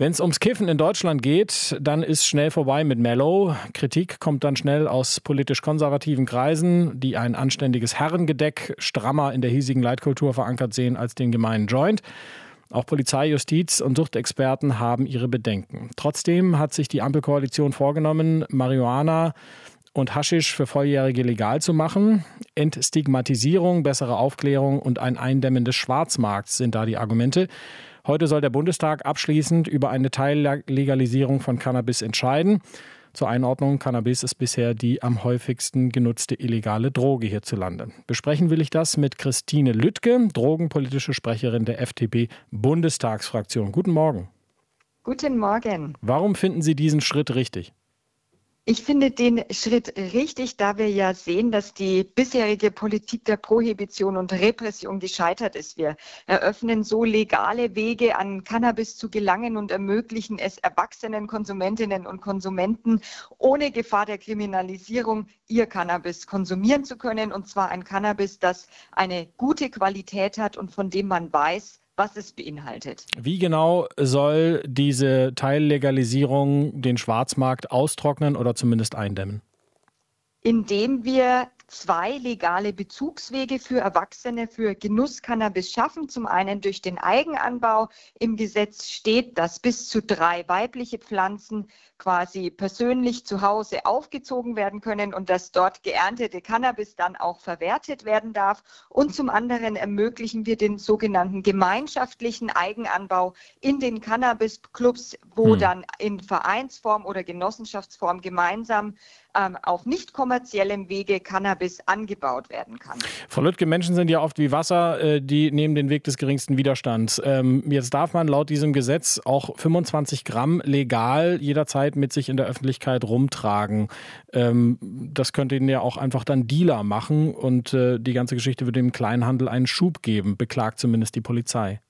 Wenn es ums Kiffen in Deutschland geht, dann ist schnell vorbei mit Mellow. Kritik kommt dann schnell aus politisch konservativen Kreisen, die ein anständiges Herrengedeck strammer in der hiesigen Leitkultur verankert sehen als den gemeinen Joint. Auch Polizei, Justiz und Suchtexperten haben ihre Bedenken. Trotzdem hat sich die Ampelkoalition vorgenommen, Marihuana und Haschisch für Volljährige legal zu machen. Entstigmatisierung, bessere Aufklärung und ein Eindämmen des Schwarzmarkts sind da die Argumente. Heute soll der Bundestag abschließend über eine Teillegalisierung von Cannabis entscheiden. Zur Einordnung, Cannabis ist bisher die am häufigsten genutzte illegale Droge hierzulande. Besprechen will ich das mit Christine Lüttke, drogenpolitische Sprecherin der FDP-Bundestagsfraktion. Guten Morgen. Guten Morgen. Warum finden Sie diesen Schritt richtig? Ich finde den Schritt richtig, da wir ja sehen, dass die bisherige Politik der Prohibition und Repression gescheitert ist. Wir eröffnen so legale Wege, an Cannabis zu gelangen und ermöglichen es erwachsenen Konsumentinnen und Konsumenten ohne Gefahr der Kriminalisierung ihr Cannabis konsumieren zu können. Und zwar ein Cannabis, das eine gute Qualität hat und von dem man weiß, was es beinhaltet. Wie genau soll diese Teillegalisierung den Schwarzmarkt austrocknen oder zumindest eindämmen? Indem wir zwei legale Bezugswege für Erwachsene für Genusscannabis schaffen. Zum einen durch den Eigenanbau. Im Gesetz steht, dass bis zu drei weibliche Pflanzen quasi persönlich zu Hause aufgezogen werden können und dass dort geerntete Cannabis dann auch verwertet werden darf. Und zum anderen ermöglichen wir den sogenannten gemeinschaftlichen Eigenanbau in den Cannabis-Clubs, wo hm. dann in Vereinsform oder Genossenschaftsform gemeinsam ähm, auf nicht kommerziellem Wege Cannabis angebaut werden kann. Frau Lüttke, Menschen sind ja oft wie Wasser, äh, die nehmen den Weg des geringsten Widerstands. Ähm, jetzt darf man laut diesem Gesetz auch 25 Gramm legal jederzeit mit sich in der Öffentlichkeit rumtragen. Ähm, das könnte ihnen ja auch einfach dann Dealer machen und äh, die ganze Geschichte würde dem Kleinhandel einen Schub geben, beklagt zumindest die Polizei.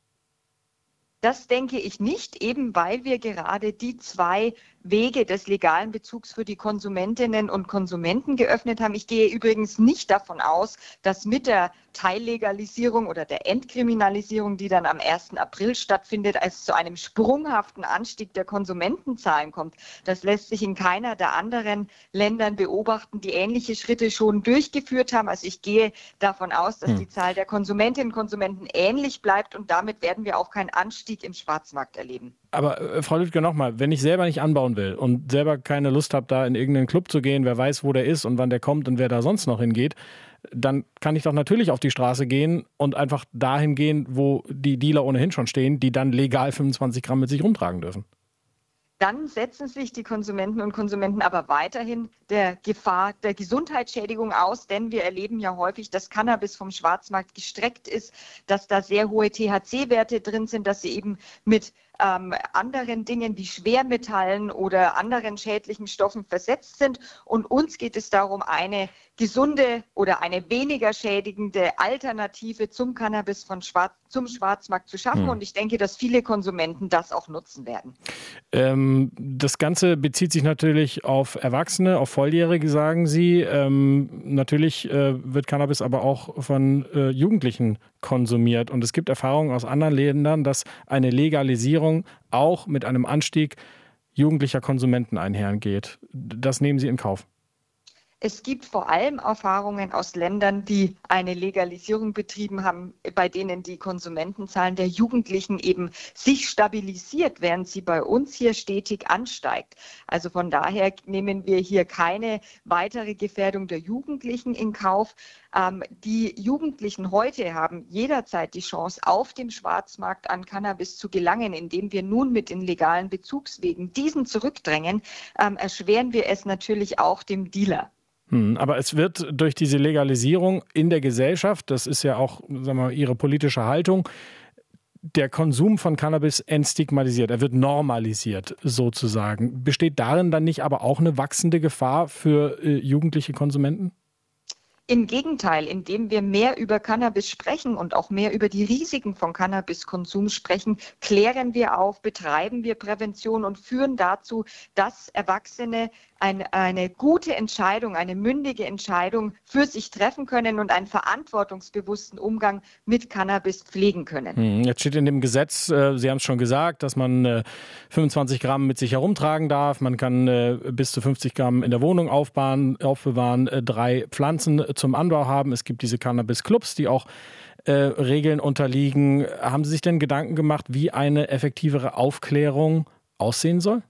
Das denke ich nicht, eben weil wir gerade die zwei Wege des legalen Bezugs für die Konsumentinnen und Konsumenten geöffnet haben. Ich gehe übrigens nicht davon aus, dass mit der Teillegalisierung oder der Entkriminalisierung, die dann am 1. April stattfindet, es zu einem sprunghaften Anstieg der Konsumentenzahlen kommt. Das lässt sich in keiner der anderen Ländern beobachten, die ähnliche Schritte schon durchgeführt haben. Also ich gehe davon aus, dass hm. die Zahl der Konsumentinnen und Konsumenten ähnlich bleibt und damit werden wir auch keinen Anstieg im Schwarzmarkt erleben. Aber äh, Frau Lüdke, nochmal, wenn ich selber nicht anbauen will und selber keine Lust habe, da in irgendeinen Club zu gehen, wer weiß, wo der ist und wann der kommt und wer da sonst noch hingeht, dann kann ich doch natürlich auf die Straße gehen und einfach dahin gehen, wo die Dealer ohnehin schon stehen, die dann legal 25 Gramm mit sich rumtragen dürfen. Dann setzen sich die Konsumenten und Konsumenten aber weiterhin der Gefahr der Gesundheitsschädigung aus, denn wir erleben ja häufig, dass Cannabis vom Schwarzmarkt gestreckt ist, dass da sehr hohe THC-Werte drin sind, dass sie eben mit ähm, anderen Dingen wie Schwermetallen oder anderen schädlichen Stoffen versetzt sind. Und uns geht es darum, eine gesunde oder eine weniger schädigende Alternative zum Cannabis von Schwarz, zum Schwarzmarkt zu schaffen. Hm. Und ich denke, dass viele Konsumenten das auch nutzen werden. Ähm, das Ganze bezieht sich natürlich auf Erwachsene, auf Volljährige, sagen Sie. Ähm, natürlich äh, wird Cannabis aber auch von äh, Jugendlichen konsumiert. Und es gibt Erfahrungen aus anderen Ländern, dass eine Legalisierung auch mit einem Anstieg jugendlicher Konsumenten einhergeht. Das nehmen Sie in Kauf. Es gibt vor allem Erfahrungen aus Ländern, die eine Legalisierung betrieben haben, bei denen die Konsumentenzahlen der Jugendlichen eben sich stabilisiert, während sie bei uns hier stetig ansteigt. Also von daher nehmen wir hier keine weitere Gefährdung der Jugendlichen in Kauf. Ähm, die Jugendlichen heute haben jederzeit die Chance, auf dem Schwarzmarkt an Cannabis zu gelangen, indem wir nun mit den legalen Bezugswegen diesen zurückdrängen, ähm, erschweren wir es natürlich auch dem Dealer. Hm, aber es wird durch diese Legalisierung in der Gesellschaft, das ist ja auch sagen wir, Ihre politische Haltung, der Konsum von Cannabis entstigmatisiert, er wird normalisiert sozusagen. Besteht darin dann nicht aber auch eine wachsende Gefahr für äh, jugendliche Konsumenten? Im Gegenteil, indem wir mehr über Cannabis sprechen und auch mehr über die Risiken von Cannabiskonsum sprechen, klären wir auf, betreiben wir Prävention und führen dazu, dass Erwachsene ein, eine gute Entscheidung, eine mündige Entscheidung für sich treffen können und einen verantwortungsbewussten Umgang mit Cannabis pflegen können. Hm, jetzt steht in dem Gesetz, äh, Sie haben es schon gesagt, dass man 25 äh, Gramm mit sich herumtragen darf. Man kann äh, bis zu 50 Gramm in der Wohnung aufbauen, aufbewahren, drei Pflanzen zum Anbau haben. Es gibt diese Cannabis-Clubs, die auch äh, Regeln unterliegen. Haben Sie sich denn Gedanken gemacht, wie eine effektivere Aufklärung aussehen soll?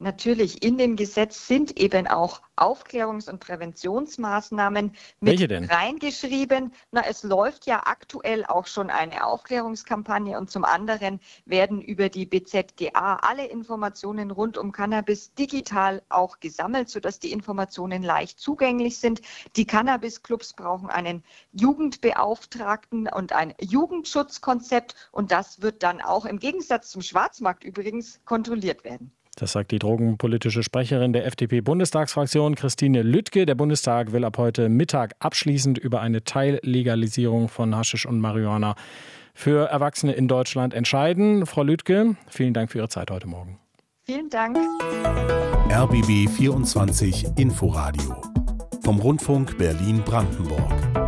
Natürlich in dem Gesetz sind eben auch Aufklärungs- und Präventionsmaßnahmen mit reingeschrieben. Na, es läuft ja aktuell auch schon eine Aufklärungskampagne und zum anderen werden über die BZGA alle Informationen rund um Cannabis digital auch gesammelt, sodass die Informationen leicht zugänglich sind. Die Cannabis-Clubs brauchen einen Jugendbeauftragten und ein Jugendschutzkonzept und das wird dann auch im Gegensatz zum Schwarzmarkt übrigens kontrolliert werden. Das sagt die drogenpolitische Sprecherin der FDP-Bundestagsfraktion Christine Lüttke. Der Bundestag will ab heute Mittag abschließend über eine Teillegalisierung von Haschisch und Marihuana für Erwachsene in Deutschland entscheiden. Frau Lüttke, vielen Dank für Ihre Zeit heute Morgen. Vielen Dank. RBB 24 Inforadio vom Rundfunk Berlin-Brandenburg.